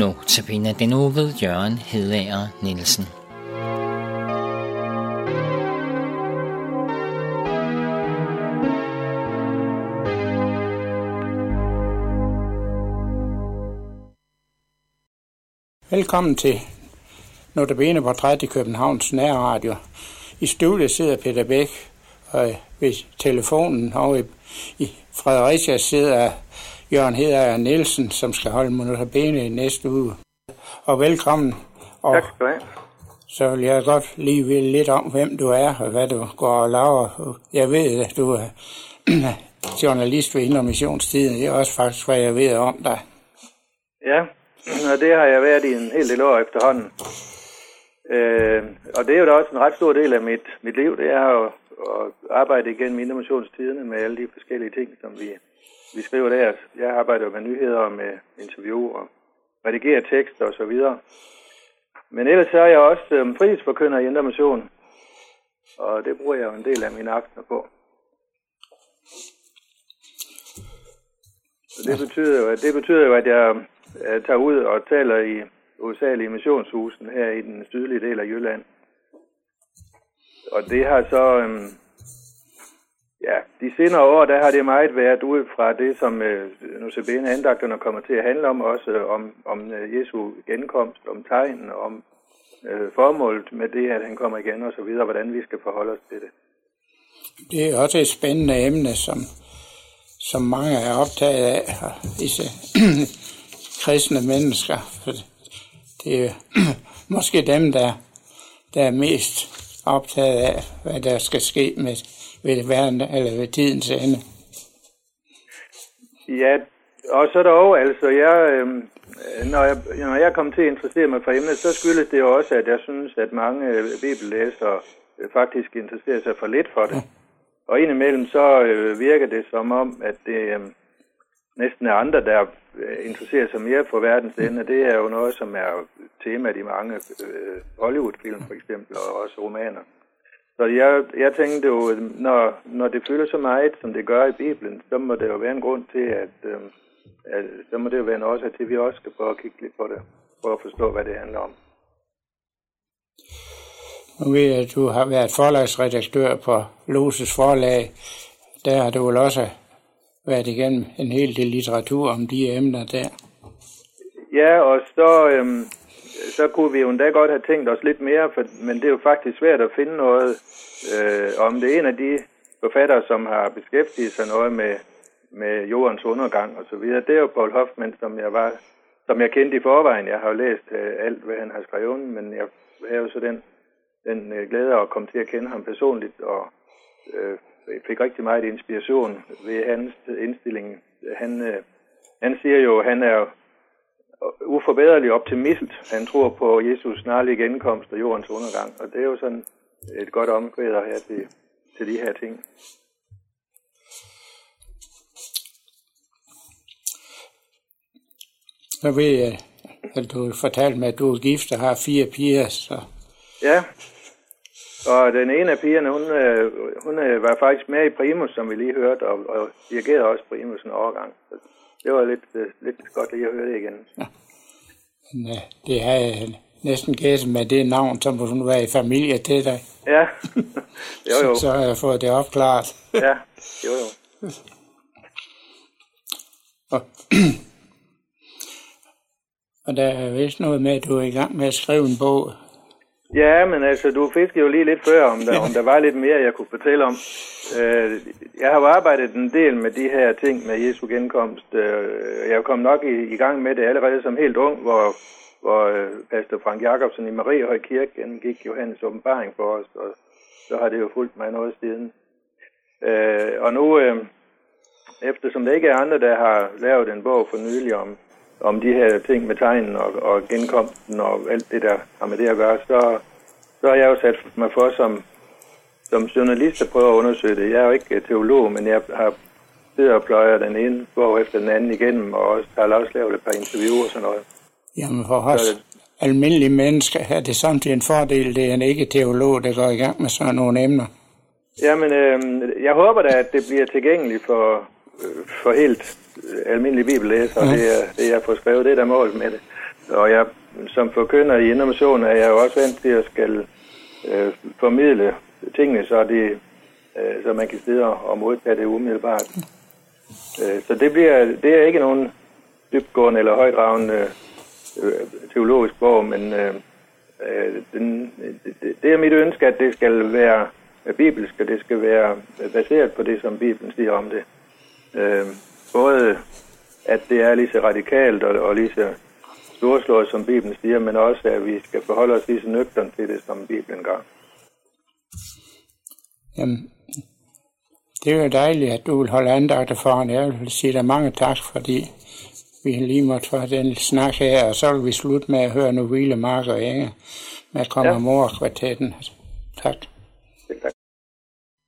Nu Notabene den uge ved Jørgen Hedager Nielsen. Velkommen til Notabene Portræt i Københavns Nærradio. I studiet sidder Peter Bæk, og ved telefonen og i Fredericia sidder Jørgen Heder Nielsen, som skal holde Notabene i næste uge. Og velkommen. Og Tak skal du have. så vil jeg godt lige vide lidt om, hvem du er og hvad du går og laver. Jeg ved, at du er journalist ved Indre Missionstiden. Det er også faktisk, hvad jeg ved om dig. Ja, og det har jeg været i en hel del år efterhånden. Øh, og det er jo da også en ret stor del af mit, mit liv, det er at, at arbejde igennem Innovationstiderne med alle de forskellige ting, som vi, vi skriver der. Jeg arbejder jo med nyheder og med interview og redigerer tekster og så videre. Men ellers så er jeg også øh, fritidsforkynder i Indre Mission, og det bruger jeg jo en del af mine aftener på. Så det betyder jo, at, det betyder jo, at jeg jeg tager ud og taler i hovedsageligt i missionshusen her i den sydlige del af Jylland. Og det har så, øhm, de senere år, der har det meget været ud fra det, som øh, Nusebene andagterne kommer til at handle om, også øh, om, om øh, Jesu genkomst, om tegn, om øh, formålet med det, at han kommer igen og så videre, hvordan vi skal forholde os til det. Det er også et spændende emne, som, som mange er optaget af, og kristne mennesker. For det er måske dem, der, der er mest optaget af, hvad der skal ske med, ved, verden, eller ved tidens ende. Ja, og så dog, altså, jeg, øh, når, jeg, når jeg kom til at interessere mig for emnet, så skyldes det jo også, at jeg synes, at mange øh, bibellæsere øh, faktisk interesserer sig for lidt for det. Og indimellem så øh, virker det som om, at det øh, næsten er andre, der øh, interesserer sig mere for verdens ende. Det er jo noget, som er temaet i mange øh, Hollywood-film for eksempel, og også romaner. Så jeg, jeg tænkte jo, når, når det fylder så meget, som det gør i Bibelen, så må det jo være en grund til, at, øh, at så må det jo være en årsag til, at vi også skal prøve at kigge lidt på det, for at forstå, hvad det handler om. Nu ved jeg, at du har været forlagsredaktør på Loses forlag. Der har du vel også været igennem en hel del litteratur om de emner der. Ja, og så, øhm, så kunne vi jo endda godt have tænkt os lidt mere, for, men det er jo faktisk svært at finde noget øh, om det. er en af de forfattere, som har beskæftiget sig noget med, med jordens undergang og så videre. Det er jo Paul Hoffman, som jeg var som jeg kendte i forvejen. Jeg har jo læst øh, alt, hvad han har skrevet, men jeg er jo så den, den øh, glæde at komme til at kende ham personligt, og øh, fik rigtig meget inspiration ved hans indstilling. Han, øh, han siger jo, at han er uforbederlig optimist. Han tror på Jesus snarlige genkomst og jordens undergang. Og det er jo sådan et godt omkvæder her til, til de her ting. Så ved jeg, at du fortalte mig, at du er gift og har fire piger, så Ja, og den ene af pigerne, hun, øh, hun øh, var faktisk med i Primus, som vi lige hørte, og, og dirigerede også Primus en overgang. Så det var lidt, øh, lidt godt at høre det igen. øh, det har jeg næsten gættet med det navn, som hun var i familie til dig. Ja, jo jo. Så har jeg fået det opklaret. Ja, jo jo. Og, og der er vist noget med, at du er i gang med at skrive en bog. Ja, men altså, du fiskede jo lige lidt før, om der, om der var lidt mere, jeg kunne fortælle om. Øh, jeg har jo arbejdet en del med de her ting med Jesu genkomst. Øh, jeg kom nok i, i gang med det allerede som helt ung, hvor, hvor øh, pastor Frank Jacobsen i Mariehøj Kirke gennemgik Johannes åbenbaring for os, og så har det jo fulgt mig noget siden. Øh, og nu, øh, eftersom der ikke er andre, der har lavet en bog for nylig om, om de her ting med tegnen og, og genkomsten og alt det, der har med det at gøre, så, så har jeg jo sat mig for som, som journalist at prøve at undersøge det. Jeg er jo ikke teolog, men jeg har siddet og pløjer den ene bog efter den anden igennem, og også, har også lavet et par interviewer og sådan noget. Jamen for os almindelige mennesker er det samtidig en fordel, det er en ikke-teolog, der går i gang med sådan nogle emner. Jamen, øh, jeg håber da, at det bliver tilgængeligt for, øh, for helt øh, almindelige bibellæsere, Ja. det, er, det jeg får skrevet, det er der mål med det. og jeg som forkynder i Indermission er jeg jo også vant til at skal øh, formidle tingene, så, det, øh, så man kan sidde og modtage det umiddelbart. Øh, så det, bliver, det er ikke nogen dybgående eller højdragende øh, teologisk bog, men øh, øh, den, det, det er mit ønske, at det skal være bibelsk, og det skal være baseret på det, som Bibelen siger om det. Øh, både at det er lige så radikalt og, og lige så storslået, som Bibelen siger, men også at vi skal forholde os lige så nøgtern til det, som Bibelen gør. Jamen, det er jo dejligt, at du vil holde andagter for en. Jeg vil sige dig mange tak, fordi vi lige måtte få den snak her, og så vil vi slutte med at høre nu Hvile Mark og Inge med at komme ja. mor kvartetten. Tak.